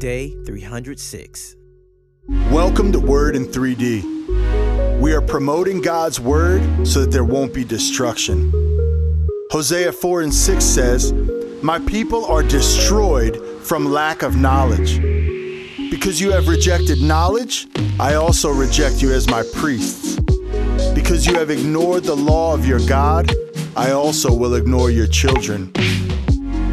day 306. Welcome to Word in 3D. We are promoting God's Word so that there won't be destruction. Hosea 4 and 6 says, My people are destroyed from lack of knowledge. Because you have rejected knowledge, I also reject you as my priests. Because you have ignored the law of your God, I also will ignore your children.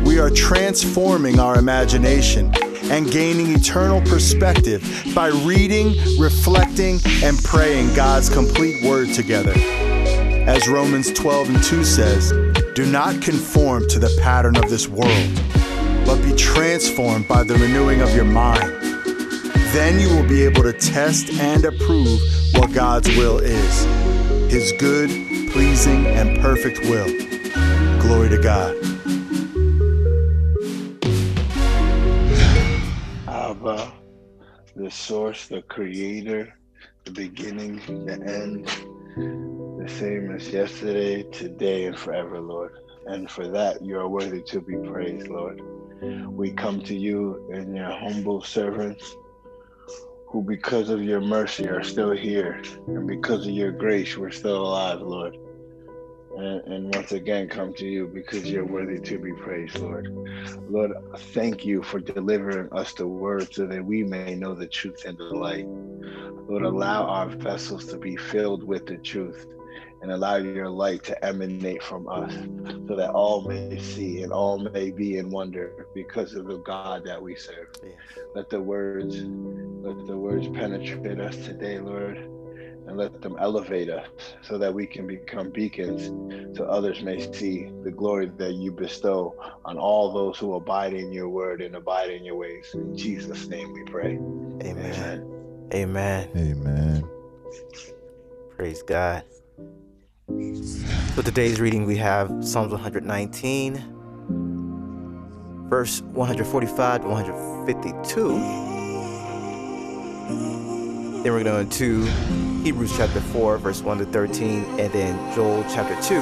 We are transforming our imagination and gaining eternal perspective by reading, reflecting, and praying God's complete word together. As Romans 12 and 2 says, do not conform to the pattern of this world, but be transformed by the renewing of your mind. Then you will be able to test and approve what God's will is His good, pleasing, and perfect will. Glory to God. Abba, the source, the creator, the beginning, the end, the same as yesterday, today, and forever, Lord. And for that, you are worthy to be praised, Lord. We come to you in your humble servants who, because of your mercy, are still here. And because of your grace, we're still alive, Lord. And, and, once again come to you because you're worthy to be praised, Lord. Lord, thank you for delivering us the word so that we may know the truth and the light. Lord, allow our vessels to be filled with the truth and allow your light to emanate from us so that all may see and all may be in wonder because of the God that we serve. Let the words let the words penetrate us today, Lord, and let them elevate us so that we can become beacons so others may see the glory that you bestow on all those who abide in your word and abide in your ways. In Jesus' name we pray. Amen. Amen. Amen. Praise God. So today's reading we have Psalms 119, verse 145 to 152. Then we're going to Hebrews chapter 4, verse 1 to 13, and then Joel chapter 2,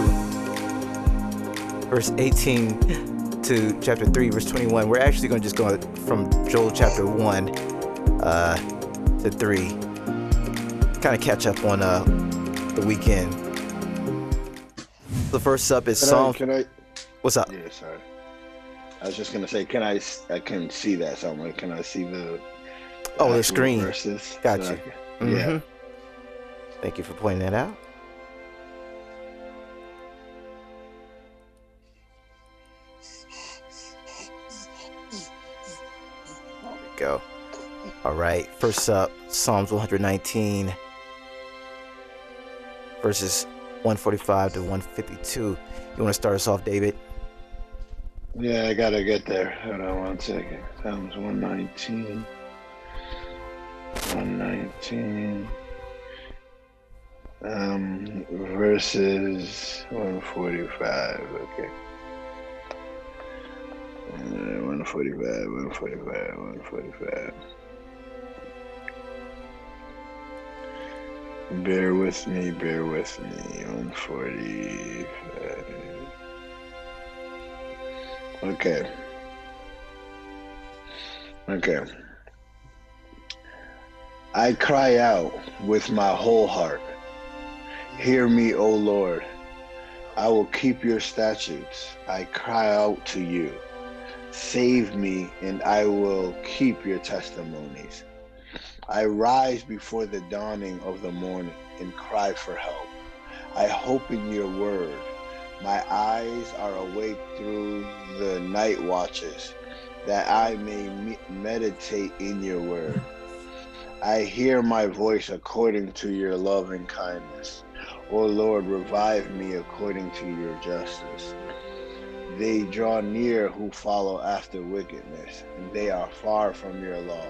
verse 18 to chapter 3, verse 21. We're actually going to just go from Joel chapter 1 uh, to 3. Kind of catch up on uh, the weekend. The first up is Can Psalm. I, can I? What's up? Yeah, sorry. I was just gonna say, can I? I can see that somewhere. Can I see the? Oh, the screen. Verses? Got So I you. can- Yeah. Thank you for pointing that out. There we go. All right. First up, Psalms 119, verses 145 to 152. You want to start us off, David? Yeah, I gotta get there. Hold on one second. Psalms 119. 119. Um, verses 145. Okay. Uh, 145, 145, 145. Bear with me, bear with me. 145. Okay. Okay. I cry out with my whole heart. Hear me, O Lord. I will keep your statutes. I cry out to you. Save me, and I will keep your testimonies. I rise before the dawning of the morning and cry for help. I hope in your word. My eyes are awake through the night watches, that I may me- meditate in your word. I hear my voice according to your love and kindness. O Lord, revive me according to your justice. They draw near who follow after wickedness, and they are far from your law.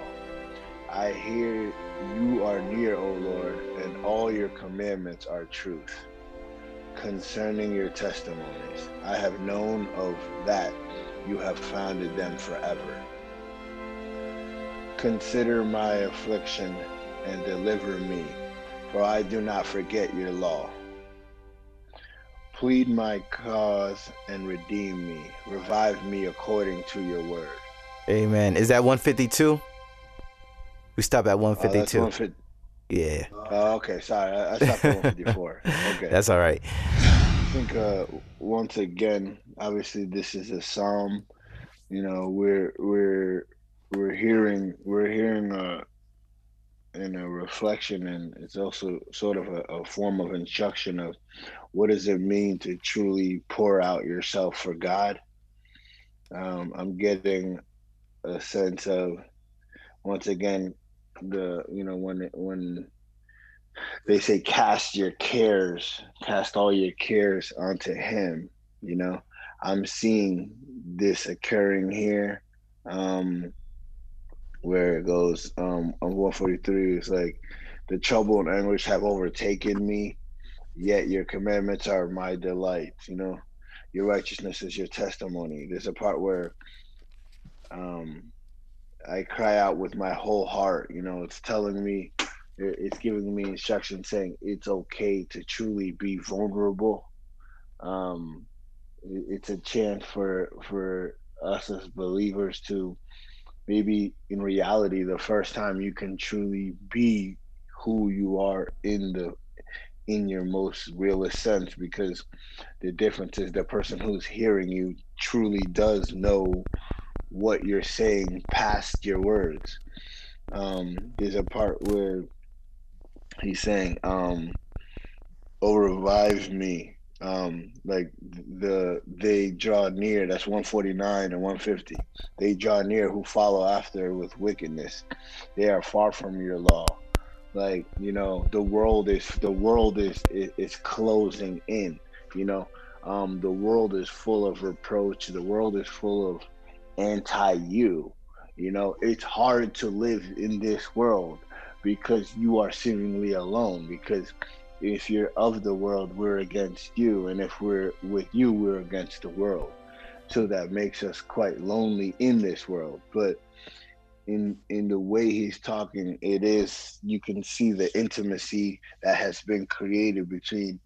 I hear you are near, O Lord, and all your commandments are truth concerning your testimonies. I have known of that you have founded them forever. Consider my affliction and deliver me, for I do not forget your law. Plead my cause and redeem me. Revive me according to your word. Amen. Is that 152? We stop at 152. 150. yeah. Oh, okay. Sorry, I, I stopped at 154. Okay. That's all right. I think uh, once again, obviously, this is a psalm. You know, we're we're we're hearing we're hearing a in a reflection, and it's also sort of a, a form of instruction of what does it mean to truly pour out yourself for God. Um, I'm getting a sense of once again the you know when when they say cast your cares cast all your cares onto him you know i'm seeing this occurring here um where it goes um on 143 it's like the trouble and anguish have overtaken me yet your commandments are my delight you know? Your righteousness is your testimony. There's a part where um i cry out with my whole heart you know? It's telling me it's giving me instruction saying it's okay to truly be vulnerable. Um it's a chance for for us as believers to maybe in reality the first time you can truly be who you are in the in your most realist sense because the difference is the person who's hearing you truly does know what you're saying past your words. Um there's a part where he's saying um oh revive me um like the they draw near that's 149 and 150 they draw near who follow after with wickedness. They are far from your law. Like you know the world is the world is is, is closing in you know? Um the world is full of reproach. The world is full of anti you you know? It's hard to live in this world because you are seemingly alone because if you're of the world we're against you and if we're with you we're against the world. So that makes us quite lonely in this world. But in in the way he's talking it is you can see the intimacy that has been created between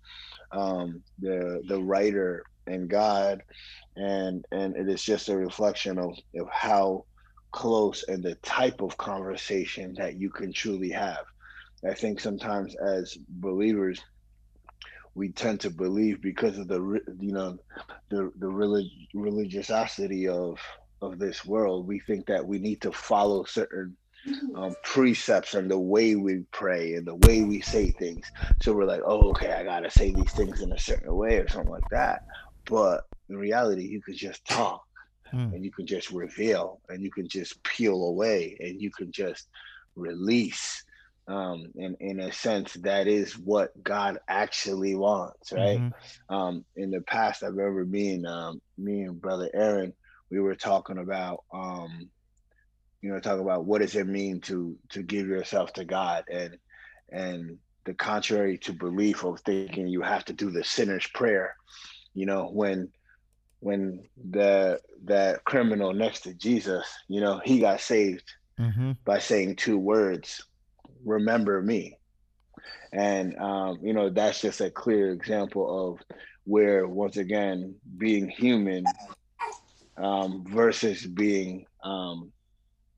um the the writer and god. And and it is just a reflection of of how close and the type of conversation that you can truly have I think sometimes as believers, we tend to believe because of the you know the the relig- religiosity of of this world. We think that we need to follow certain um, precepts and the way we pray and the way we say things. So we're like, oh, okay, I gotta say these things in a certain way or something like that. But in reality, you could just talk mm. and you can just reveal and you can just peel away and you can just release um, and in a sense, that is what God actually wants, right? Mm-hmm. Um, in the past, I remember being um, me and brother Aaron, we were talking about, um, you know, talking about what does it mean to to give yourself to God, and and the contrary to belief of thinking you have to do the sinner's prayer, you know, when when the that criminal next to Jesus, you know, he got saved mm-hmm. by saying two words remember me. And um, you know that's just a clear example of where once again being human um, versus being um,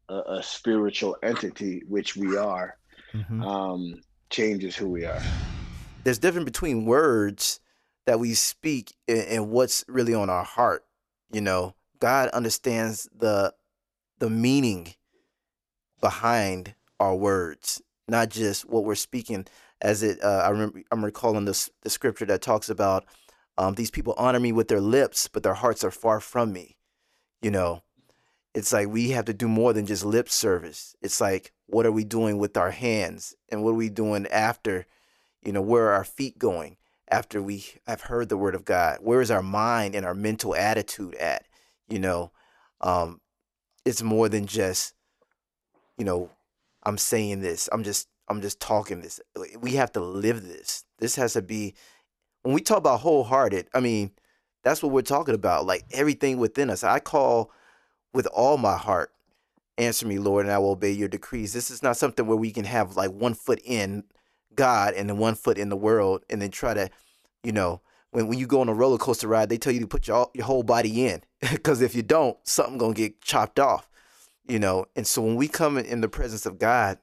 a, a, spiritual entity which we are mm-hmm. Um, changes who we are. There's difference between words that we speak and, and what's really on our heart you know? God understands the the meaning behind our words not just what we're speaking. As it, uh, I remember, I'm recalling this the scripture that talks about um, these people honor me with their lips, but their hearts are far from me. You know, it's like we have to do more than just lip service. It's like, what are we doing with our hands, and what are we doing after? You know, where are our feet going after we have heard the word of God? Where is our mind and our mental attitude at? You know, um, it's more than just, you know, I'm saying this. I'm just I'm just talking this. We have to live this. This has to be when we talk about wholehearted, I mean, that's what we're talking about. Like everything within us. I call with all my heart. Answer me, Lord, and I will obey your decrees. This is not something where we can have like one foot in God and then one foot in the world and then try to, you know, when, when you go on a roller coaster ride, they tell you to put your, your whole body in. Because if you don't, something going to get chopped off. You know. And so when we come in the presence of God,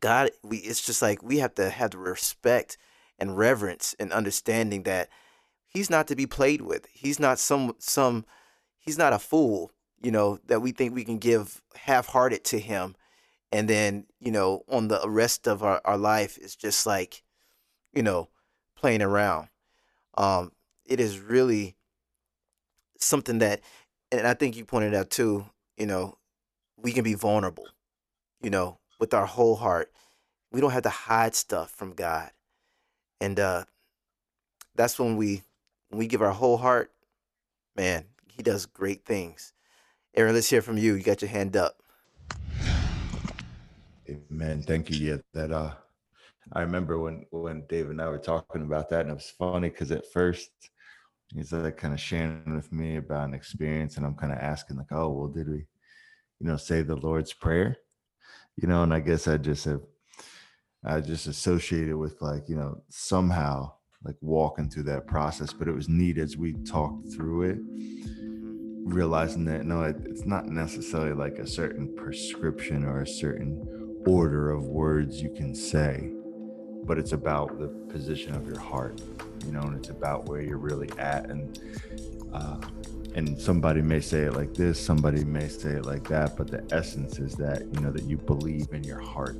God, we it's just like we have to have the respect and reverence and understanding that He's not to be played with. He's not some some He's not a fool, you know, that we think we can give half hearted to Him, and then you know on the rest of our, our life it's just like, you know, playing around. Um, it is really something that, and I think you pointed out too. You know, we can be vulnerable. You know, with our whole heart. We don't have to hide stuff from God. And uh that's when we when we give our whole heart, man, he does great things. Aaron, let's hear from you. You got your hand up. Amen. Thank you. Yeah, that uh I remember when when Dave and I were talking about that, and it was funny because at first he's like kind of sharing with me about an experience, and I'm kind of asking like, "Oh, well, did we, you know, say the Lord's prayer?" you know, and I guess I just have I just associated with like, you know, somehow like walking through that process. But it was neat as we talked through it, realizing that no, it, it's not necessarily like a certain prescription or a certain order of words you can say, but it's about the position of your heart, you know, and it's about where you're really at. And uh, and somebody may say it like this somebody may say it like that but the essence is that you know that you believe in your heart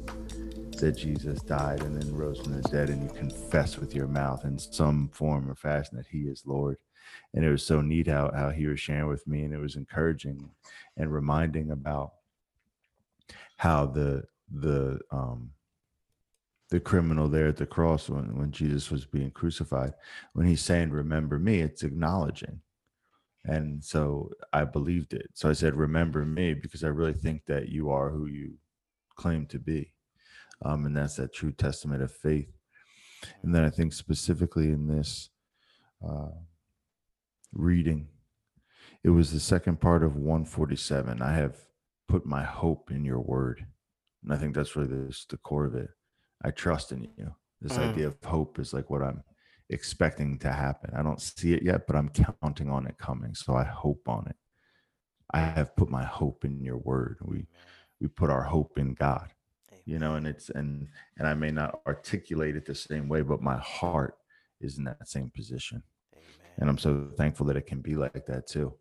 that jesus died and then rose from the dead and you confess with your mouth in some form or fashion that he is lord. And it was so neat how, how he was sharing with me and it was encouraging and reminding about how the the um the criminal there at the cross when, when jesus was being crucified when he's saying remember me it's acknowledging and so I believed it. So I said, Remember me, because I really think that you are who you claim to be. Um, and that's that true testament of faith. And then I think specifically in this uh, reading, it was the second part of 147. I have put my hope in your word. And I think that's really the, the core of it. I trust in you. This mm. idea of hope is like what I'm expecting to happen. I don't see it yet, but I'm counting on it coming. So I hope on it. I have put my hope in your word. We we put our hope in God. You know, and it's and and I may not articulate it the same way, but my heart is in that same position. Amen. And I'm so thankful that it can be like that too.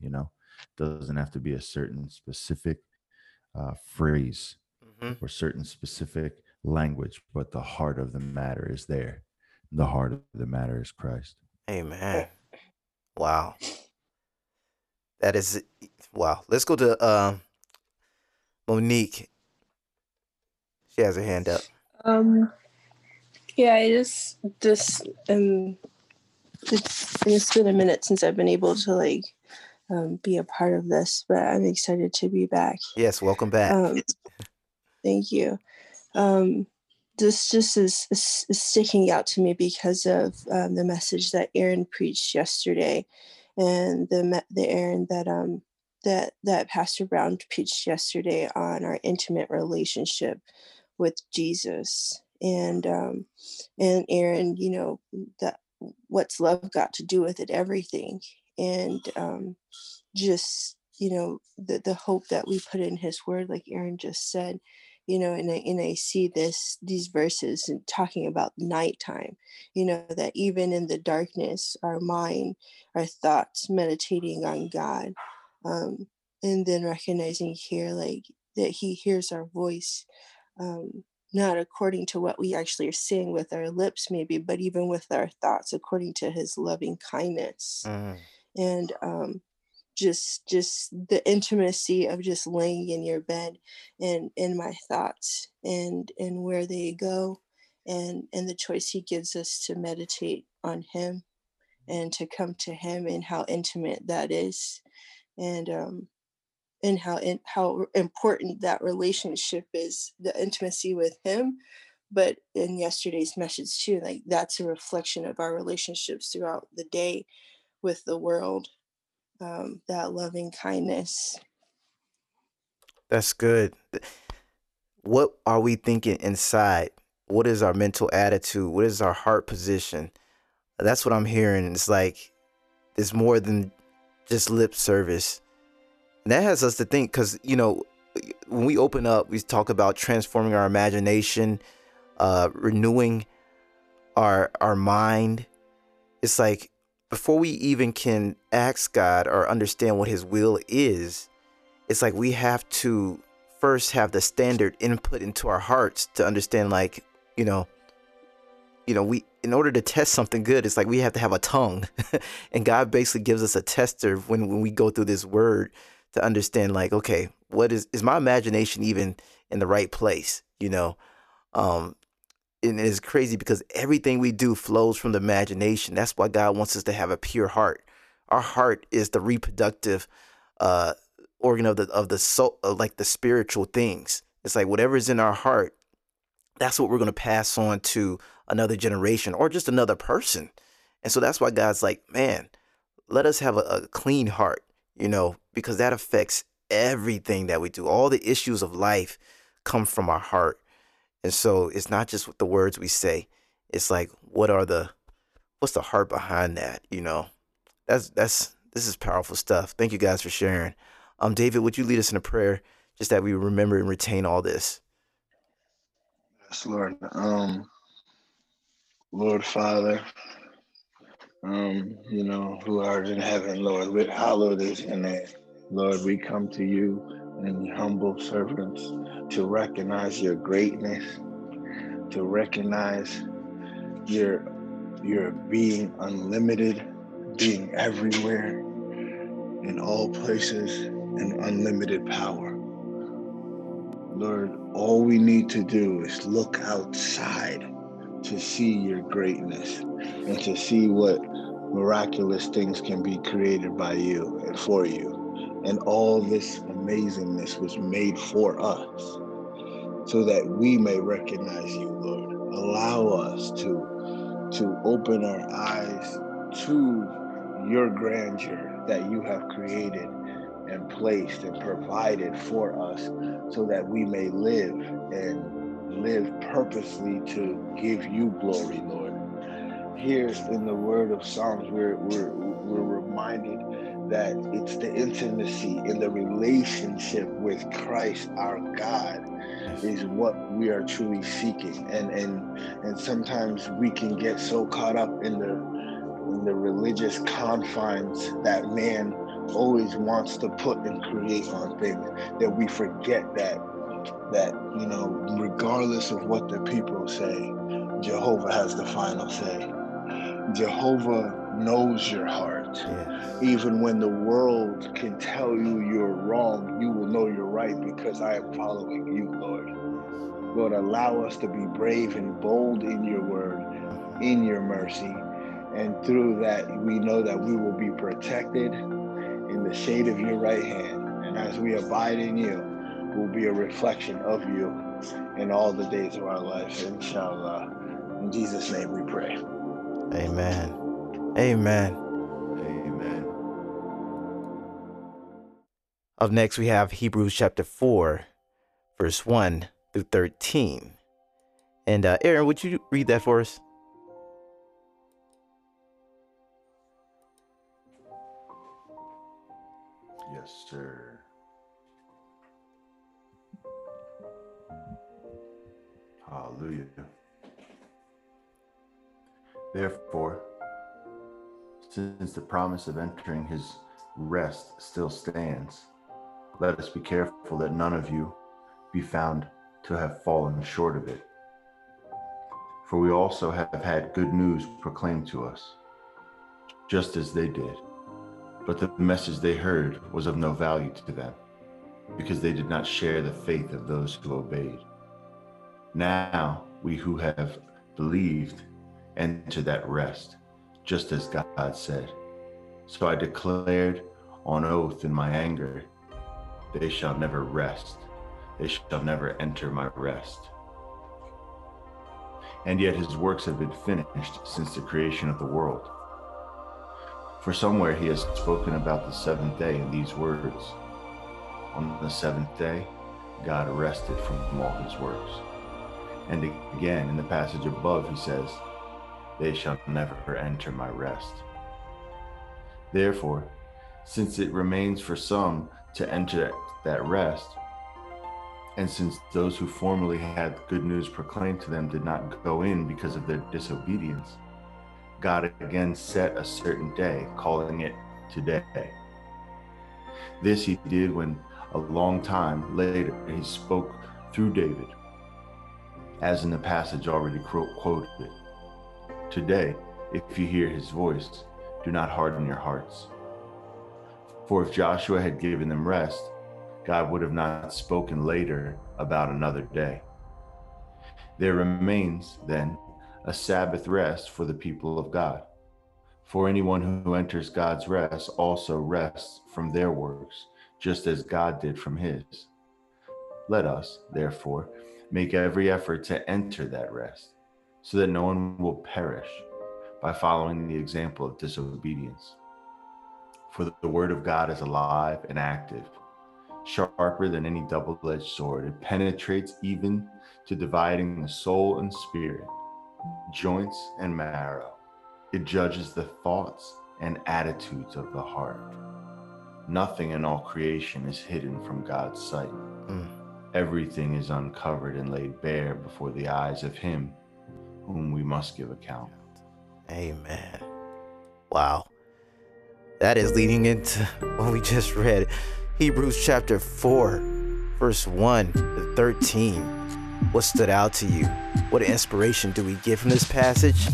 You know, doesn't have to be a certain specific uh, phrase mm-hmm. or certain specific language, but the heart of the matter is there the heart of the matter is Christ. Amen. Wow. That is wow. Let's go to uh, Monique. She has her hand up. Um yeah, I just just um it's it's been a minute since I've been able to like um, be a part of this, but I'm excited to be back. Yes, welcome back. Um, thank you. Um, this just is, is, is, sticking out to me because of um, the message that Aaron preached yesterday, and the the Aaron that um that that Pastor Brown preached yesterday on our intimate relationship with Jesus, and um and Aaron, you know that what's love got to do with it? Everything, and um just you know the the hope that we put in His Word, like Aaron just said you know and I, and I see this these verses and talking about nighttime you know that even in the darkness our mind our thoughts meditating on god um, and then recognizing here like that he hears our voice um, not according to what we actually are saying with our lips maybe but even with our thoughts according to his loving kindness mm. and um, just just the intimacy of just laying in your bed and in my thoughts and and where they go and and the choice he gives us to meditate on him and to come to him and how intimate that is and um and how in, how important that relationship is the intimacy with him but in yesterday's message too like that's a reflection of our relationships throughout the day with the world um, that loving kindness. That's good. What are we thinking inside? What is our mental attitude? What is our heart position? That's what I'm hearing. It's like it's more than just lip service. And that has us to think because, you know, when we open up, we talk about transforming our imagination, uh, renewing our our mind. It's like before we even can ask God or understand what His will is, it's like we have to first have the standard input into our hearts to understand, like, you know, you know, we in order to test something good, it's like we have to have a tongue. and God basically gives us a tester when, when we go through this word to understand, like, okay, what is is my imagination even in the right place? You know? Um, and it's crazy because everything we do flows from the imagination. That's why God wants us to have a pure heart. Our heart is the reproductive uh, organ of the of the soul, of like the spiritual things. It's like whatever is in our heart, that's what we're going to pass on to another generation or just another person. And so that's why God's like, man, let us have a, a clean heart, you know, because that affects everything that we do. All the issues of life come from our heart. And so it's not just the words we say. It's like what are the what's the heart behind that, you know? That's that's this is powerful stuff. Thank you guys for sharing. Um David, would you lead us in a prayer just that we remember and retain all this? Yes, Lord. Um Lord Father, um, you know, who art in heaven, Lord, hallowed is your name. Lord, we come to you in humble servants to recognize your greatness, to recognize your your being unlimited, being everywhere, in all places, and unlimited power. Lord, all we need to do is look outside to see your greatness and to see what miraculous things can be created by you and for you. And all this amazingness was made for us so that we may recognize you, Lord. Allow us to, to open our eyes to your grandeur that you have created and placed and provided for us so that we may live and live purposely to give you glory, Lord. Here in the word of Psalms, we're, we're, we're reminded that it's the intimacy in the relationship with Christ our God is what we are truly seeking. And and and sometimes we can get so caught up in the in the religious confines that man always wants to put and create on things that we forget that that you know regardless of what the people say jehovah has the final say. Jehovah knows your heart Yeah. even when the world can tell you you're wrong you will know you're right because i am following you lord lord allow us to be brave and bold in your word mm-hmm. in your mercy and through that we know that we will be protected in the shade of your right hand. And as we abide in you, we'll be a reflection of you in all the days of our life, inshallah. In Jesus' name we pray. Amen. Amen. Up next, we have Hebrews chapter 4, verse 1 through 13. And uh, Aaron, would you read that for us? Yes, sir. Hallelujah. Therefore, since the promise of entering his rest still stands, let us be careful that none of you be found to have fallen short of it. For we also have had good news proclaimed to us, just as they did. But the message they heard was of no value to them, because they did not share the faith of those who obeyed. Now we who have believed enter that rest, just as God said. So I declared on oath in my anger, they shall never rest, they shall never enter my rest. And yet his works have been finished since the creation of the world. For somewhere he has spoken about the seventh day in these words On the seventh day, God rested from all his works. And again, in the passage above, he says, They shall never enter my rest. Therefore, since it remains for some to enter that rest. And since those who formerly had good news proclaimed to them did not go in because of their disobedience, God again set a certain day, calling it today. This he did when a long time later he spoke through David, as in the passage already quoted. Today, if you hear his voice, do not harden your hearts. For if Joshua had given them rest, God would have not spoken later about another day. There remains, then, a Sabbath rest for the people of God. For anyone who enters God's rest also rests from their works, just as God did from his. Let us, therefore, make every effort to enter that rest, so that no one will perish by following the example of disobedience. For the word of God is alive and active, sharper than any double edged sword. It penetrates even to dividing the soul and spirit, joints and marrow. It judges the thoughts and attitudes of the heart. Nothing in all creation is hidden from God's sight. Mm. Everything is uncovered and laid bare before the eyes of Him whom we must give account. Amen. Wow. That is leading into what we just read Hebrews chapter 4, verse 1 to 13. What stood out to you? What inspiration do we get from this passage?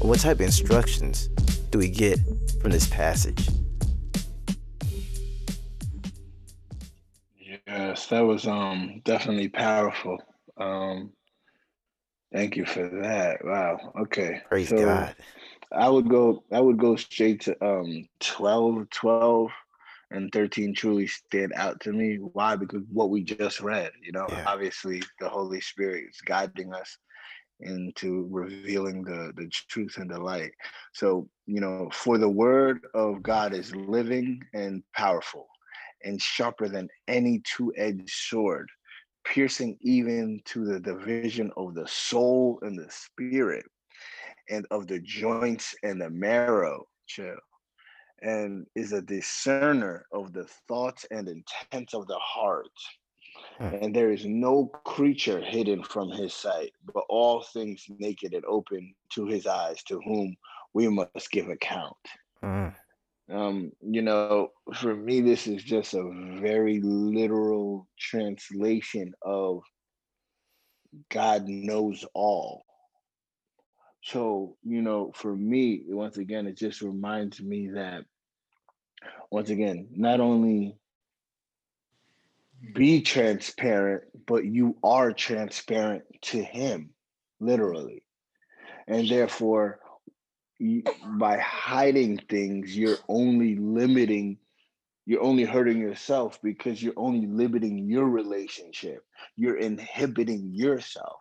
what type of instructions do we get from this passage? Yes, that was um definitely powerful. Um thank you for that. Wow. Okay. Praise so, God. I would go I would go straight to um 12 12 and 13 truly stand out to me. Why? Because what we just read, you know, yeah. obviously the Holy Spirit is guiding us into revealing the the truth and the light. So, you know, for the word of God is living and powerful and sharper than any two-edged sword, piercing even to the division of the soul and the spirit and of the joints and the marrow, chill, and is a discerner of the thoughts and intents of the heart. Hmm. And there is no creature hidden from his sight, but all things naked and open to his eyes, to whom we must give account. Hmm. Um, you know, for me, this is just a very literal translation of God knows all. So, you know, for me, once again, it just reminds me that, once again, not only be transparent, but you are transparent to Him, literally. And therefore, by hiding things, you're only limiting, you're only hurting yourself because you're only limiting your relationship. You're inhibiting yourself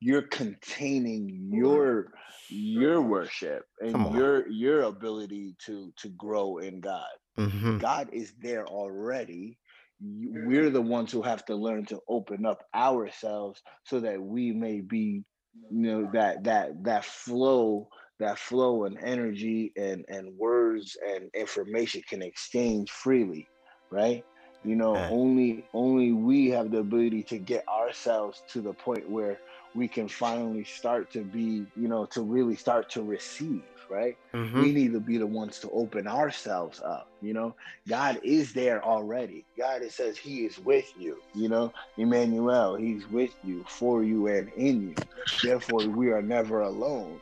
you're containing your your worship and your your ability to to grow in God. Mm-hmm. God is there already. We're the ones who have to learn to open up ourselves so that we may be, you know, that that that flow, that flow and energy and and words and information can exchange freely, right? You know, only only we have the ability to get ourselves to the point where we can finally start to be, you know, to really start to receive, right? Mm-hmm. We need to be the ones to open ourselves up, you know. God is there already. God it says he is with you, you know. Emmanuel, he's with you, for you and in you. Therefore, we are never alone.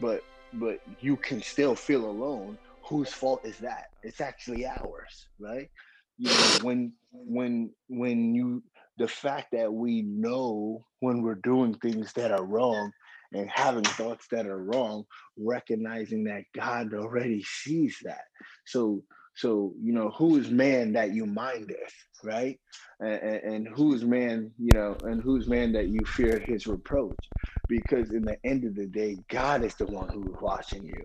But but you can still feel alone. Whose fault is that? It's actually ours, right? You know, when when when you the fact that we know when we're doing things that are wrong and having thoughts that are wrong, recognizing that God already sees that. So, so you know, who is man that you mindeth, right? And, and who is man, you know, and who's man that you fear his reproach? Because in the end of the day, God is the one who's watching you,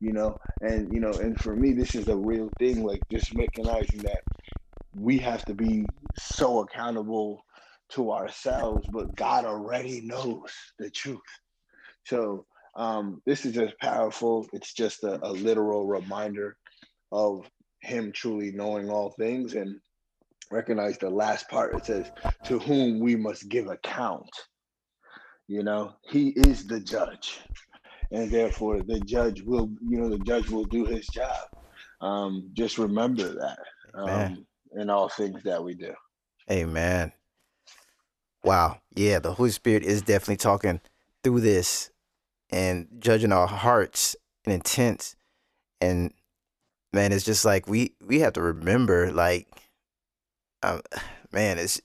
you know, and you know, and for me, this is a real thing, like just recognizing that we have to be so accountable to ourselves, but God already knows the truth. So um, this is just powerful. It's just a, a literal reminder of Him truly knowing all things, and recognize the last part. It says, "To whom we must give account." You know, He is the judge, and therefore the judge will, you know, the judge will do his job. Um, just remember that um, in all things that we do. Amen. Wow. Yeah, the Holy Spirit is definitely talking through this and judging our hearts and intents. And man, it's just like we we have to remember, like, um, man, it's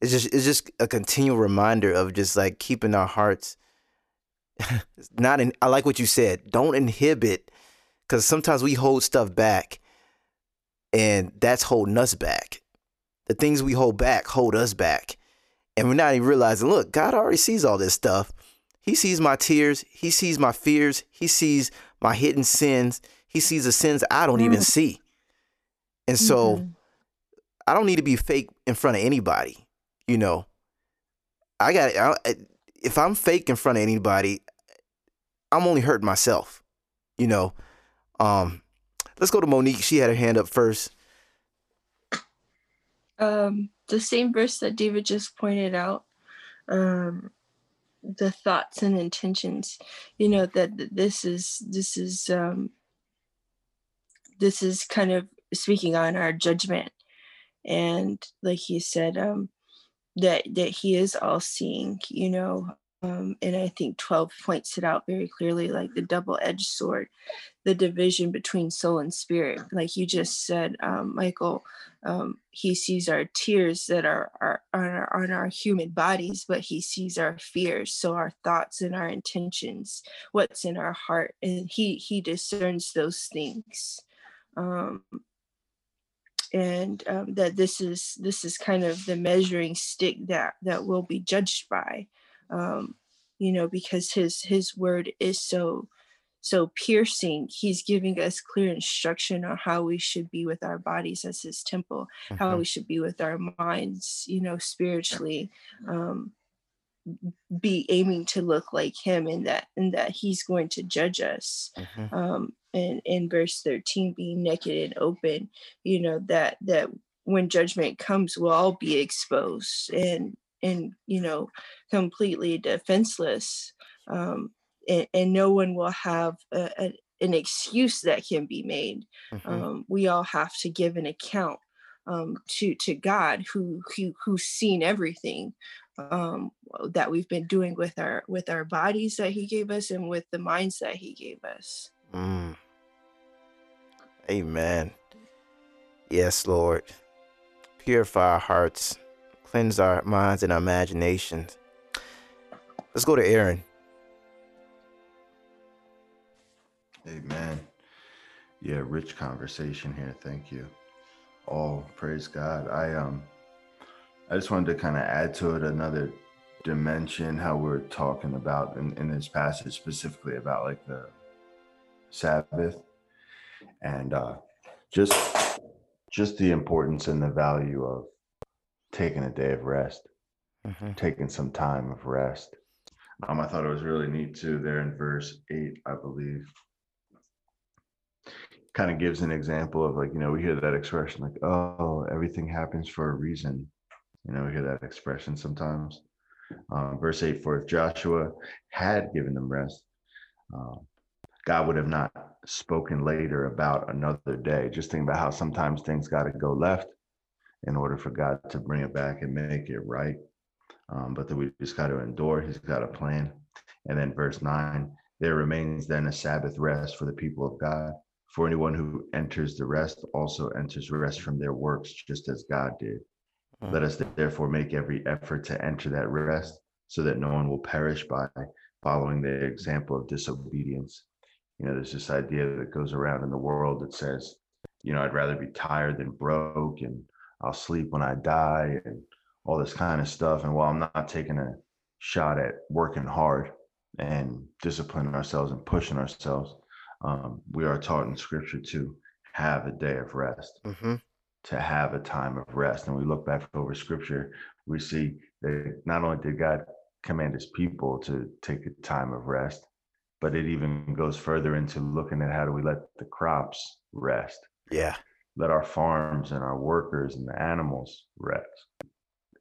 it's just it's just a continual reminder of just like keeping our hearts not in. I like what you said. Don't inhibit, because sometimes we hold stuff back, and that's holding us back. The things we hold back hold us back. And we're not even realizing look god already sees all this stuff. He sees my tears. He sees my fears. He sees my hidden sins. He sees the sins i don't even see. And so mm-hmm. i don't need to be fake in front of anybody you know. I got if i'm fake in front of anybody i'm only hurting myself you know. Um let's go to monique she had her hand up first um the same verse that David just pointed out, um, the thoughts and intentions. You know that this is this is um, this is kind of speaking on our judgment, and like he said, um, that that he is all seeing. You know, um, and I think 12 points it out very clearly like the double edged sword, the division between soul and spirit. Like you just said, um, Michael, um, he sees our tears that are, are, are on our human bodies, but he sees our fears. So our thoughts and our intentions, what's in our heart, and he, he discerns those things. Um, and um, that this is this is kind of the measuring stick that that we'll be judged by um, you know, because his his word is so so piercing. He's giving us clear instruction on how we should be with our bodies as his temple, mm-hmm. how we should be with our minds, you know, spiritually. Um, be aiming to look like him and that and that he's going to judge us mm-hmm. um and in verse 13 being naked and open you know that that when judgment comes we'll all be exposed and and you know completely defenseless um, and, and, no one will have a, a, an excuse that can be made. Mm-hmm. um, we all have to give an account um, to to god who, who who's seen everything um, that we've been doing with our with our bodies that he gave us and with the minds that he gave us. Mm. amen. Yes lord. Purify our hearts cleanse our minds and our imaginations. Let's go to Aaron. Amen. Yeah, rich conversation here. Thank you. Oh, praise God. I um I just wanted to kind of add to it another dimension how we're talking about in, in this passage specifically about like the Sabbath and uh just just the importance and the value of taking a day of rest, mm-hmm. taking some time of rest. Um, I thought it was really neat too, there in verse eight, I believe. Kind of gives an example of like, you know, we hear that expression like, oh, everything happens for a reason. You know, we hear that expression sometimes. Um, verse 8 For if Joshua had given them rest, uh, God would have not spoken later about another day. Just think about how sometimes things got to go left in order for God to bring it back and make it right. Um, but that we just got to endure. He's got a plan. And then verse nine, there remains then a Sabbath rest for the people of God. For anyone who enters the rest also enters rest from their works, just as God did. Let us therefore make every effort to enter that rest so that no one will perish by following the example of disobedience. You know, there's this idea that goes around in the world that says, you know, I'd rather be tired than broke and I'll sleep when I die and all this kind of stuff. And while I'm not taking a shot at working hard and disciplining ourselves and pushing ourselves, um, we are taught in scripture to have a day of rest, mm-hmm. to have a time of rest. And we look back over scripture, we see that not only did God command his people to take a time of rest, but it even goes further into looking at how do we let the crops rest. Yeah let our farms and our workers and the animals rest.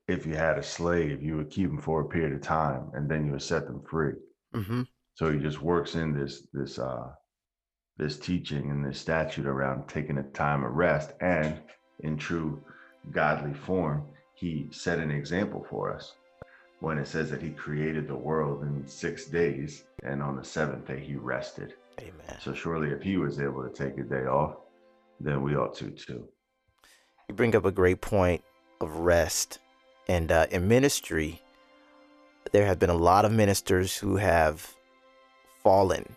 If you had a slave, you would keep them for a period of time and then you would set them free. Mm-hmm. So he just works in this this uh this teaching and this statute around taking a time of rest and in true godly form, he set an example for us when it says that he created the world in six days and on the seventh day he rested. Amen. So surely if he was able to take a day off, then we ought to too. You bring up a great point of rest. And uh, in ministry, there have been a lot of ministers who have fallen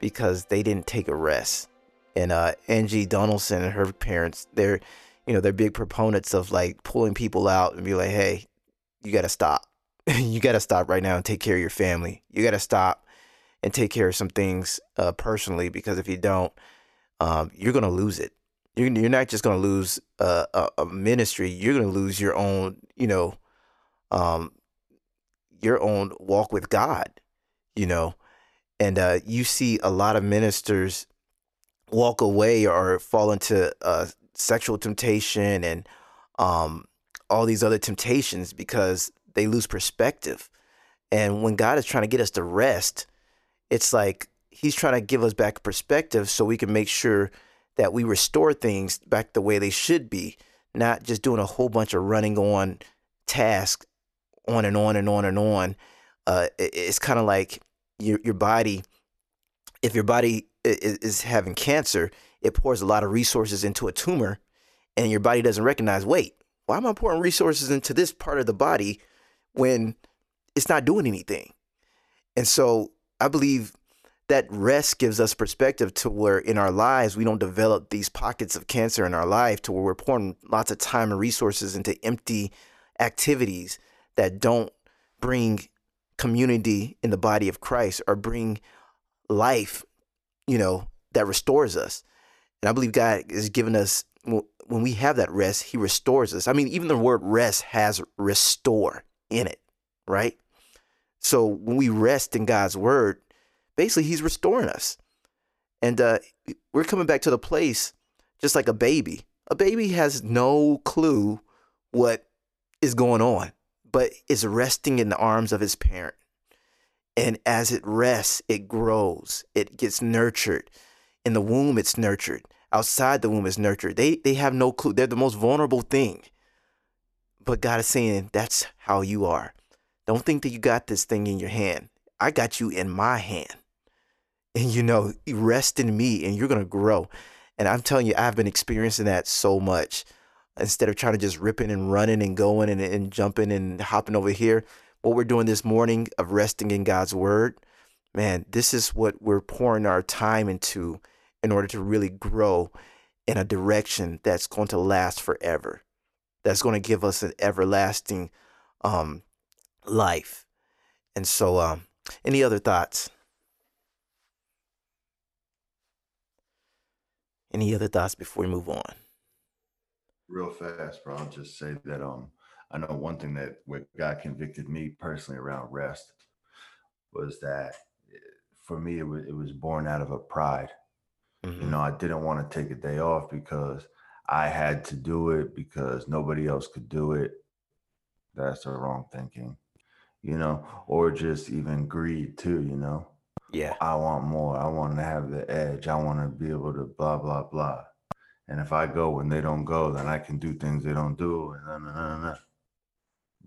because they didn't take a rest. And uh, Angie Donaldson and her parents, they're, you know, they're big proponents of like pulling people out and be like, hey, you got to stop. you got to stop right now and take care of your family. You got to stop and take care of some things uh, personally because if you don't, um, you're going to lose it. You're, you're not just going to lose a, a, a ministry, you're going to lose your own, you know, um, your own walk with God, you know. And uh, you see a lot of ministers walk away or fall into uh, sexual temptation and um, all these other temptations because they lose perspective. And when God is trying to get us to rest, it's like He's trying to give us back perspective so we can make sure that we restore things back the way they should be, not just doing a whole bunch of running on tasks on and on and on and on. Uh, it, it's kind of like your your body. If your body is, is having cancer, it pours a lot of resources into a tumor, and your body doesn't recognize. Wait, why am I pouring resources into this part of the body when it's not doing anything? And so I believe that rest gives us perspective to where in our lives we don't develop these pockets of cancer in our life to where we're pouring lots of time and resources into empty activities that don't bring community in the body of Christ or bring life, you know, that restores us. And I believe God is giving us when we have that rest, he restores us. I mean, even the word rest has restore in it, right? So when we rest in God's word, basically he's restoring us. And uh, we're coming back to the place just like a baby. A baby has no clue what is going on, but is resting in the arms of his parent. And as it rests, it grows, it gets nurtured. In the womb, it's nurtured. Outside the womb, it's nurtured. They, they have no clue. They're the most vulnerable thing. But God is saying, that's how you are. Don't think that you got this thing in your hand. I got you in my hand and you know, rest in me and you're going to grow. And I'm telling you, I've been experiencing that so much. Instead of trying to just ripping and running and going and, and jumping and hopping over here, what we're doing this morning of resting in God's word, man, this is what we're pouring our time into in order to really grow in a direction that's going to last forever. That's going to give us an everlasting um, life. And so, um, any other thoughts? Any other thoughts before we move on? Real fast, bro. I'll just say that um I know one thing that what God convicted me personally around rest was that eh, for me it was it was born out of a pride. Mm-hmm. You know, I didn't want to take a day off because I had to do it because nobody else could do it. That's the wrong thinking, you know, or just even greed too, you know. Yeah. I want more. I want to have the edge. I want to be able to blah blah blah. And if I go and they don't go, then I can do things they don't do. And nah, nah, nah,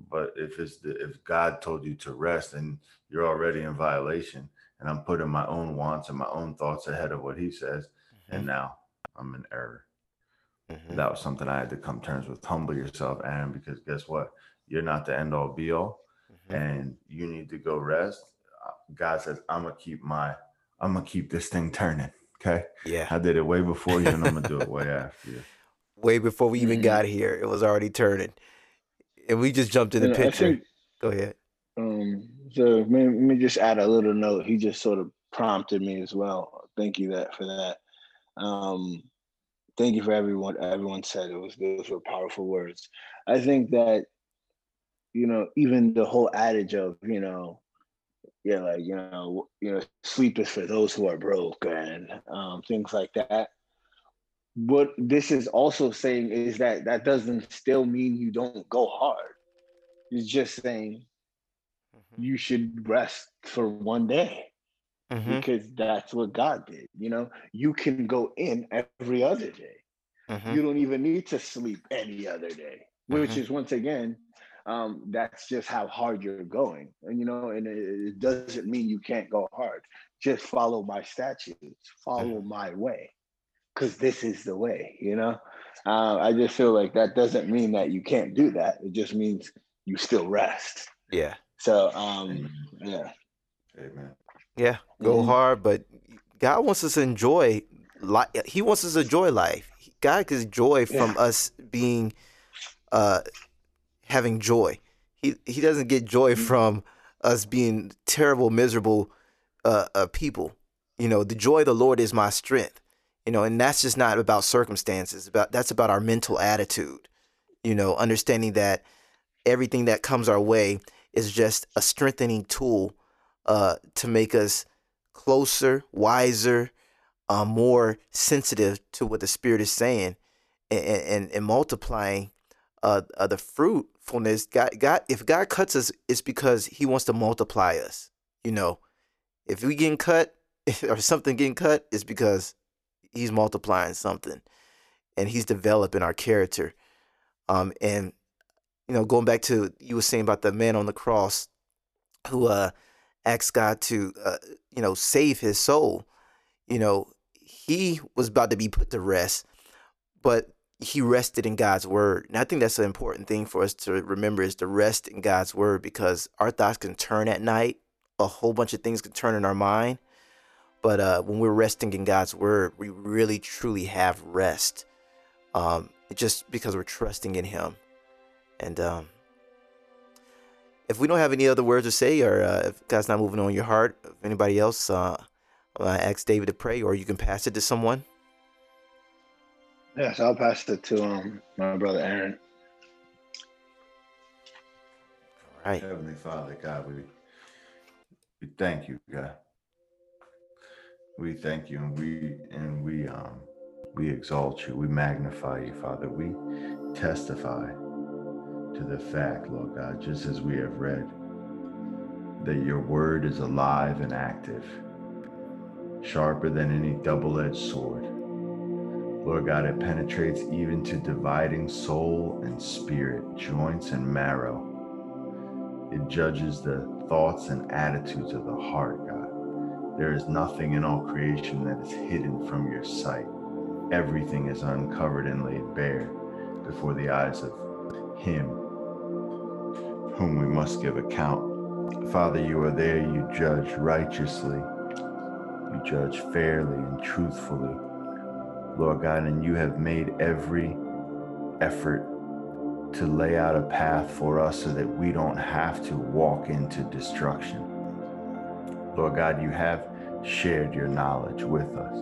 But if it's the, if God told you to rest and you're already in violation, and I'm putting my own wants and my own thoughts ahead of what He says, mm-hmm. and now I'm in error. Mm-hmm. That was something I had to come terms with. Humble yourself, Aaron, because guess what? You're not the end all be all, mm-hmm. and you need to go rest God says, I'm gonna keep my, I'm gonna keep this thing turning. Okay. Yeah. I did it way before you, and I'm gonna do it way after you. Way before we even mm-hmm. got here, it was already turning, and we just jumped in the picture. Think, Go ahead. Um. So let me, let me just add a little note. He just sort of prompted me as well. Thank you that for that. Um, thank you for everyone. Everyone said it was those were powerful words. I think that you know even the whole adage of you know yeah, like you know, you know, sleep is for those who are broke and um, things like that. what this is also saying is that that doesn't still mean you don't go hard. It's just saying mm-hmm. you should rest for one day mm-hmm. because that's what God did. You know, you can go in every other day. Mm-hmm. You don't even need to sleep any other day, which mm-hmm. is once again, um, that's just how hard you're going. And you know, and it, it doesn't mean you can't go hard. Just follow my statutes, follow mm-hmm. my way, because this is the way. You know, uh, I just feel like that doesn't mean that you can't do that. It just means you still rest. Yeah. So, um, yeah. Amen. Yeah, go mm-hmm. hard, but God wants us to enjoy life. He wants us to enjoy life. God gets joy from yeah. us being, uh, having joy. He he doesn't get joy mm-hmm. from us being terrible, miserable, uh, uh, people. You know, the joy of the Lord is my strength. You know, and that's just not about circumstances. About that's about our mental attitude. You know, understanding that everything that comes our way is just a strengthening tool uh, to make us closer, wiser, uh, more sensitive to what the Spirit is saying, and, and, and multiplying uh, uh, the God, God, if God cuts us, it's because He wants to multiply us. You know, if we getting cut or something getting cut, it's because He's multiplying something, and He's developing our character. Um, and you know, going back to you were saying about the man on the cross who uh asked God to, uh, you know, save his soul. You know, he was about to be put to rest, but he rested in God's word. And I think that's an important thing for us to remember is to rest in God's word because our thoughts can turn at night. A whole bunch of things can turn in our mind. But uh, when we're resting in God's word, we really truly have rest. Um, just because we're trusting in Him. And um, if we don't have any other words to say, or uh, if God's not moving on your heart, if anybody else, uh, ask David to pray, or you can pass it to someone. Yes, I'll pass it to um, my brother Aaron. All right. Heavenly Father, God, we we thank you, God. We thank you, and we and we um we exalt you, we magnify you, Father. We testify to the fact, Lord God, just as we have read, that your word is alive and active, sharper than any double edged sword. Lord God, it penetrates even to dividing soul and spirit, joints and marrow. It judges the thoughts and attitudes of the heart, God. There is nothing in all creation that is hidden from your sight. Everything is uncovered and laid bare before the eyes of Him whom we must give account. Father, you are there, you judge righteously, you judge fairly and truthfully, Lord God, and you have made every effort to lay out a path for us so that we don't have to walk into destruction. Lord God, you have shared your knowledge with us.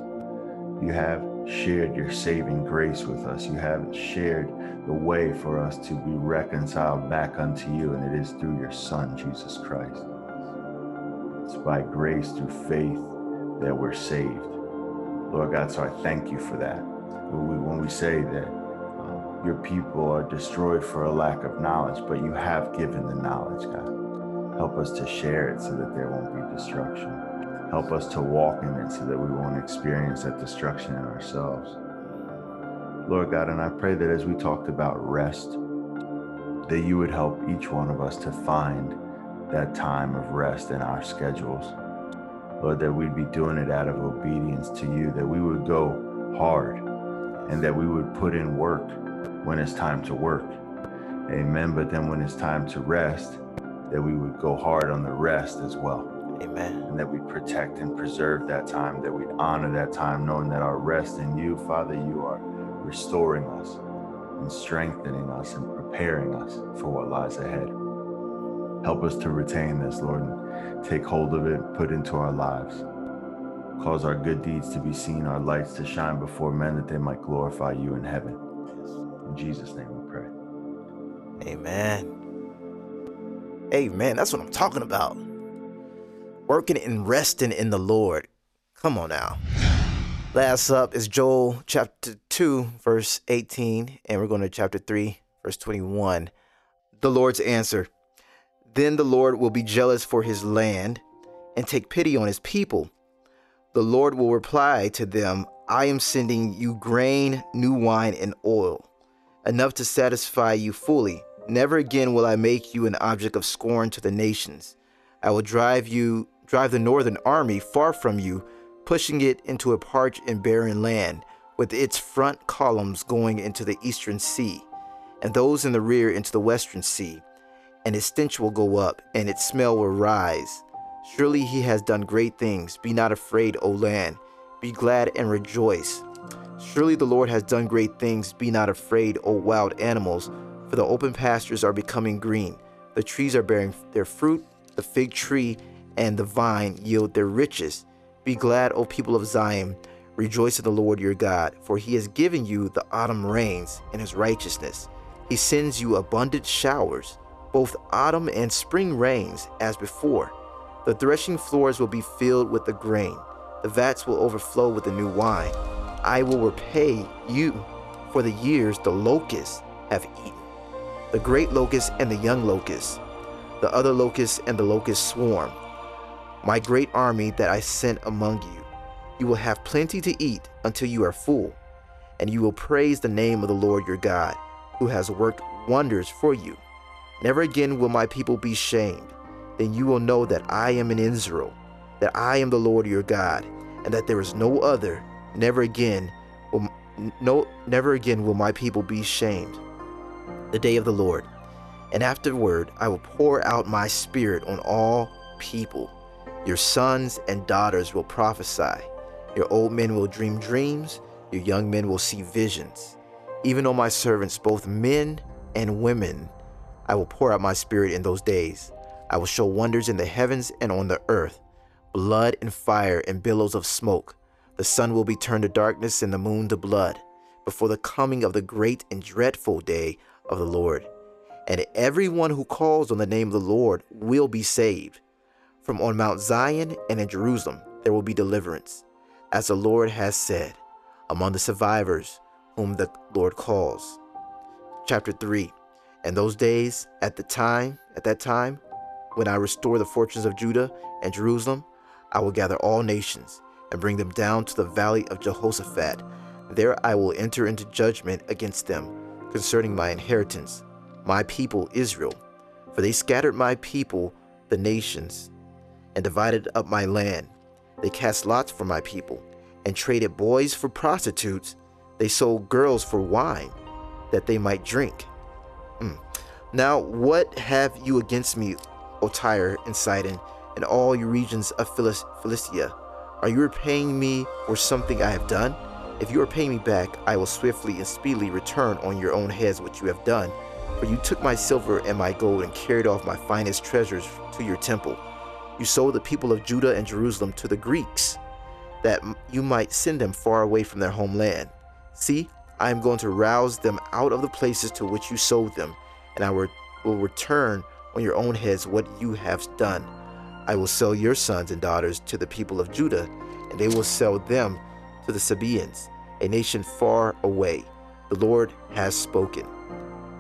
You have shared your saving grace with us. You have shared the way for us to be reconciled back unto you, and it is through your Son, Jesus Christ. It's by grace through faith that we're saved. Lord God, so I thank you for that. When we, when we say that um, your people are destroyed for a lack of knowledge, but you have given the knowledge, God. Help us to share it so that there won't be destruction. Help us to walk in it so that we won't experience that destruction in ourselves. Lord God, and I pray that as we talked about rest, that you would help each one of us to find that time of rest in our schedules. Lord, that we'd be doing it out of obedience to you, that we would go hard and that we would put in work when it's time to work. Amen. But then when it's time to rest, that we would go hard on the rest as well. Amen. And that we protect and preserve that time, that we honor that time, knowing that our rest in you, Father, you are restoring us and strengthening us and preparing us for what lies ahead. Help us to retain this, Lord, and take hold of it, put into our lives. Cause our good deeds to be seen, our lights to shine before men, that they might glorify you in heaven. In Jesus' name we pray. Amen. Amen. That's what I'm talking about working and resting in the Lord. Come on now. Last up is Joel chapter 2, verse 18, and we're going to chapter 3, verse 21. The Lord's answer Then the Lord will be jealous for his land and take pity on his people. The Lord will reply to them, I am sending you grain, new wine, and oil, enough to satisfy you fully. Never again will I make you an object of scorn to the nations. I will drive you, drive the northern army far from you, pushing it into a parched and barren land, with its front columns going into the eastern sea, and those in the rear into the western sea. And its stench will go up, and its smell will rise. Surely he has done great things. Be not afraid, O land. Be glad and rejoice. Surely the Lord has done great things. Be not afraid, O wild animals, for the open pastures are becoming green. The trees are bearing their fruit. The fig tree and the vine yield their riches. Be glad, O people of Zion. Rejoice in the Lord your God, for he has given you the autumn rains in his righteousness. He sends you abundant showers, both autumn and spring rains, as before. The threshing floors will be filled with the grain, the vats will overflow with the new wine. I will repay you for the years the locusts have eaten, the great locust and the young locust, the other locust and the locust swarm, my great army that I sent among you. You will have plenty to eat until you are full, and you will praise the name of the Lord your God, who has worked wonders for you. Never again will my people be shamed then you will know that I am in Israel, that I am the Lord your God, and that there is no other. Never again will no never again will my people be shamed. The day of the Lord. And afterward I will pour out my spirit on all people. Your sons and daughters will prophesy. Your old men will dream dreams. Your young men will see visions. Even on my servants, both men and women, I will pour out my spirit in those days I will show wonders in the heavens and on the earth blood and fire and billows of smoke. The sun will be turned to darkness and the moon to blood before the coming of the great and dreadful day of the Lord. And everyone who calls on the name of the Lord will be saved. From on Mount Zion and in Jerusalem there will be deliverance, as the Lord has said, among the survivors whom the Lord calls. Chapter 3 And those days, at the time, at that time, when I restore the fortunes of Judah and Jerusalem, I will gather all nations and bring them down to the valley of Jehoshaphat. There I will enter into judgment against them concerning my inheritance, my people Israel. For they scattered my people, the nations, and divided up my land. They cast lots for my people and traded boys for prostitutes. They sold girls for wine that they might drink. Mm. Now, what have you against me, O Tyre and Sidon, and all your regions of Philistia. Are you repaying me for something I have done? If you are paying me back, I will swiftly and speedily return on your own heads what you have done. For you took my silver and my gold and carried off my finest treasures to your temple. You sold the people of Judah and Jerusalem to the Greeks, that you might send them far away from their homeland. See, I am going to rouse them out of the places to which you sold them, and I will return on your own heads what you have done. I will sell your sons and daughters to the people of Judah, and they will sell them to the Sabaeans, a nation far away. The Lord has spoken.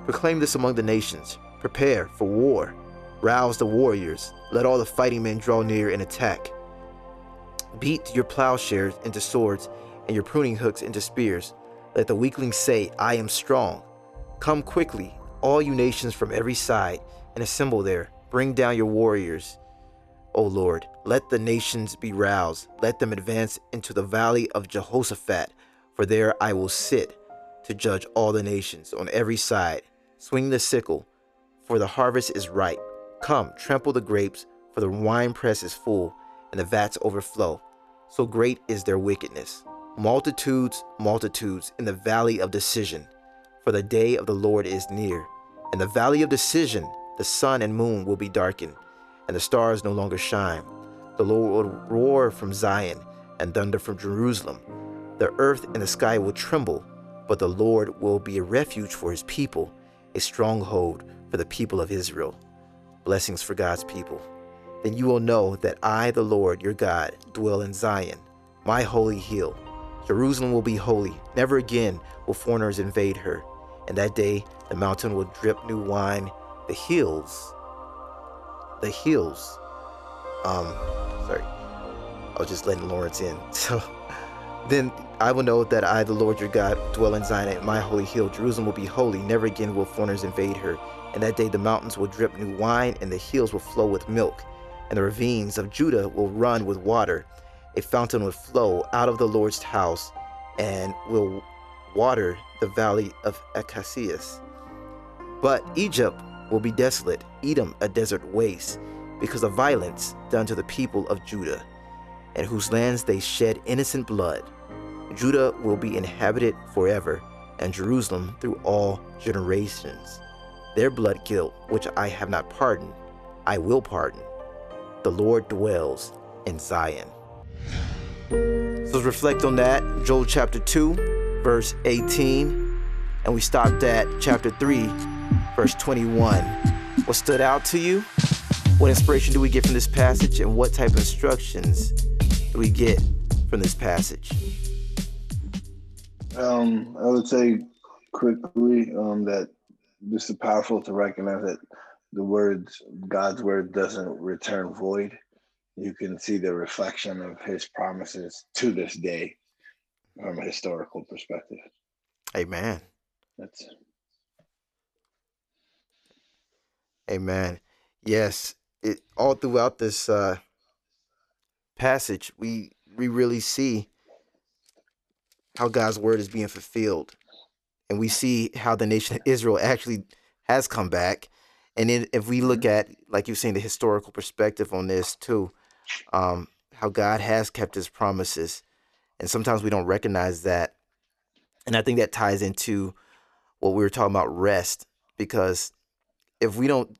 Proclaim this among the nations. Prepare for war. Rouse the warriors. Let all the fighting men draw near and attack. Beat your plowshares into swords and your pruning hooks into spears. Let the weaklings say, I am strong. Come quickly, all you nations from every side and assemble there. Bring down your warriors, O Lord. Let the nations be roused. Let them advance into the valley of Jehoshaphat, for there I will sit to judge all the nations on every side. Swing the sickle, for the harvest is ripe. Come, trample the grapes, for the winepress is full, and the vats overflow. So great is their wickedness. Multitudes, multitudes in the valley of decision, for the day of the Lord is near. In the valley of decision, the sun and moon will be darkened, and the stars no longer shine. The Lord will roar from Zion and thunder from Jerusalem. The earth and the sky will tremble, but the Lord will be a refuge for his people, a stronghold for the people of Israel. Blessings for God's people. Then you will know that I, the Lord your God, dwell in Zion, my holy hill. Jerusalem will be holy. Never again will foreigners invade her. And that day, the mountain will drip new wine. The hills, the hills, um, sorry, I was just letting Lawrence in. So then I will know that I, the Lord your God, dwell in Zion at my holy hill. Jerusalem will be holy. Never again will foreigners invade her. And that day, the mountains will drip new wine, and the hills will flow with milk. And the ravines of Judah will run with water. A fountain would flow out of the Lord's house and will water the valley of Acacias. But Egypt will be desolate, Edom a desert waste, because of violence done to the people of Judah, and whose lands they shed innocent blood. Judah will be inhabited forever, and Jerusalem through all generations. Their blood guilt, which I have not pardoned, I will pardon. The Lord dwells in Zion. Let's reflect on that. Joel chapter 2, verse 18. And we stopped at chapter 3, verse 21. What stood out to you? What inspiration do we get from this passage? And what type of instructions do we get from this passage? Um, I would say quickly um, that this is powerful to recognize that the words, God's word doesn't return void. You can see the reflection of his promises to this day from a historical perspective. Amen. That's Amen. Yes, it all throughout this uh, passage, we we really see how God's word is being fulfilled, and we see how the nation of Israel actually has come back. And then if we look at, like you're saying, the historical perspective on this too, um, how God has kept His promises, and sometimes we don't recognize that. And I think that ties into what we were talking about rest, because if we don't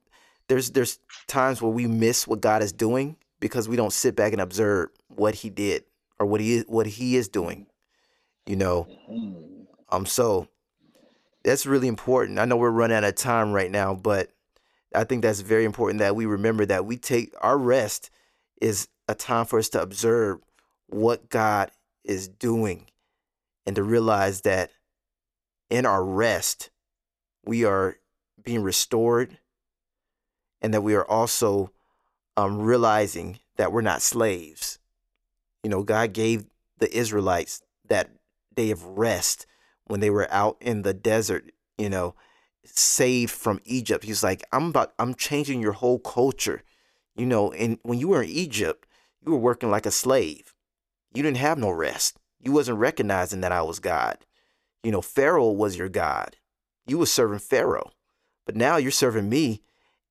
there's there's times where we miss what God is doing because we don't sit back and observe what he did or what he is what he is doing. You know. Um so that's really important. I know we're running out of time right now, but I think that's very important that we remember that we take our rest is a time for us to observe what God is doing and to realize that in our rest we are being restored and that we are also um, realizing that we're not slaves. You know, God gave the Israelites that day of rest when they were out in the desert, you know, saved from Egypt. He's like, I'm about, I'm changing your whole culture. You know, and when you were in Egypt, you were working like a slave. You didn't have no rest. You wasn't recognizing that I was God. You know, Pharaoh was your God. You was serving Pharaoh. But now you're serving me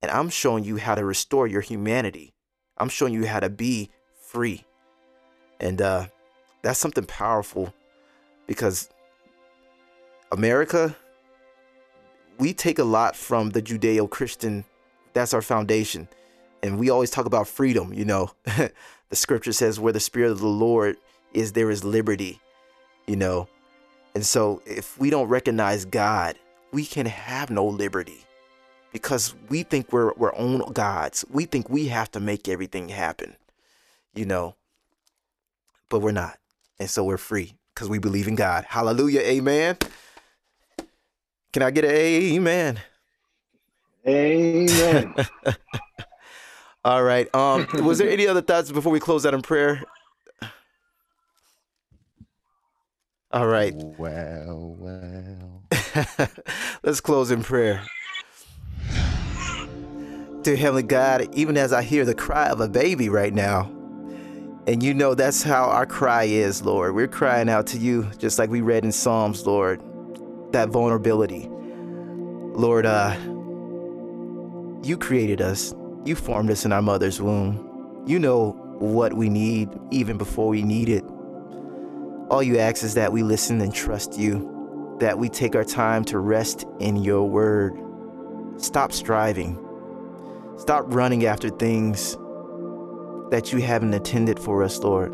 and I'm showing you how to restore your humanity. I'm showing you how to be free. And uh, that's something powerful because America, we take a lot from the Judeo Christian, that's our foundation. And we always talk about freedom, you know. the scripture says, where the Spirit of the Lord is, there is liberty, you know. And so if we don't recognize God, we can have no liberty because we think we're we're own gods. We think we have to make everything happen, you know. But we're not, and so we're free because we believe in God. Hallelujah, Amen. Can I get an amen? Amen. All right. Um, was there any other thoughts before we close out in prayer? All right. Well, well. Let's close in prayer. Dear Heavenly God, even as I hear the cry of a baby right now, and you know that's how our cry is, Lord. We're crying out to you, just like we read in Psalms, Lord, that vulnerability. Lord, uh, you created us, you formed us in our mother's womb. You know what we need even before we need it. All you ask is that we listen and trust you, that we take our time to rest in your word. Stop striving. Stop running after things that you haven't intended for us, Lord.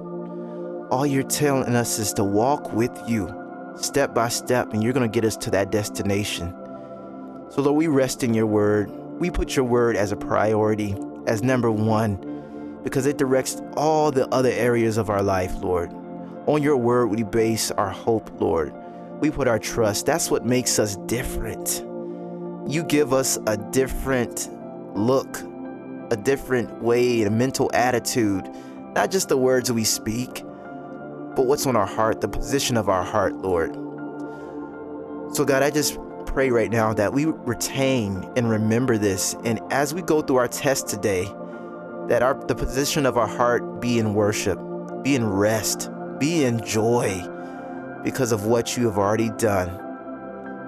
All you're telling us is to walk with you step by step, and you're going to get us to that destination. So, Lord, we rest in your word. We put your word as a priority, as number one, because it directs all the other areas of our life, Lord. On your word, we base our hope, Lord. We put our trust. That's what makes us different. You give us a different look, a different way, a mental attitude, not just the words we speak, but what's on our heart, the position of our heart, Lord. So, God, I just pray right now that we retain and remember this. And as we go through our test today, that our the position of our heart be in worship, be in rest, be in joy because of what you have already done.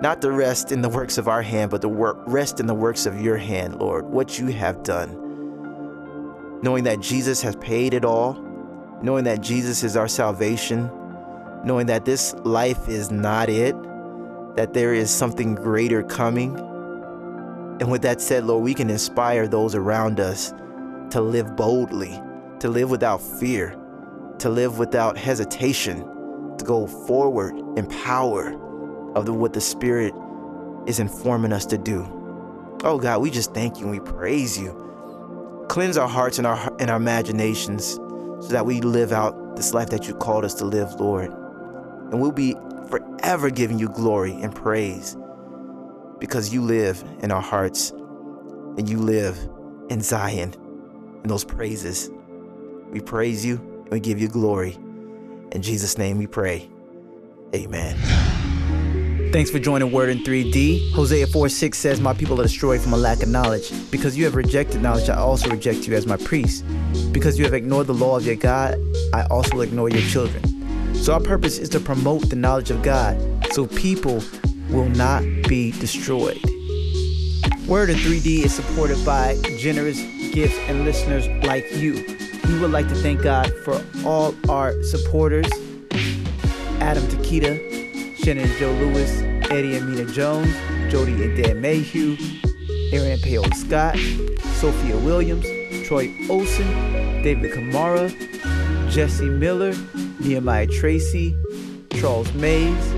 Not the rest in the works of our hand, but the work rest in the works of your hand, Lord, what you have done. Knowing that Jesus has paid it all, knowing that Jesus is our salvation, knowing that this life is not it, that there is something greater coming. And with that said, Lord, we can inspire those around us to live boldly, to live without fear, to live without hesitation, to go forward in power of the, what the Spirit is informing us to do. Oh God, we just thank you and we praise you. Cleanse our hearts and our and our imaginations so that we live out this life that you called us to live, Lord. And we'll be forever giving you glory and praise because you live in our hearts and you live in Zion in those praises. We praise you and we give you glory. In Jesus' name we pray. Amen. Thanks for joining Word in 3D. Hosea 4 6 says, My people are destroyed from a lack of knowledge. Because you have rejected knowledge, I also reject you as my priest. Because you have ignored the law of your God, I also ignore your children. So, our purpose is to promote the knowledge of God so people will not be destroyed. Word in 3D is supported by generous gifts and listeners like you. We would like to thank God for all our supporters Adam Takita, Shannon Joe Lewis, Eddie and Mina Jones, Jody and Dan Mayhew, Aaron Paola Scott, Sophia Williams, Troy Olson, David Kamara, Jesse Miller, Nehemiah Tracy, Charles Mays,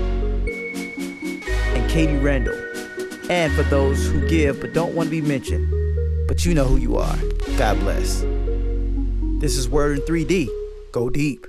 and Katie Randall. And for those who give but don't want to be mentioned, but you know who you are. God bless. This is Word in 3D. Go deep.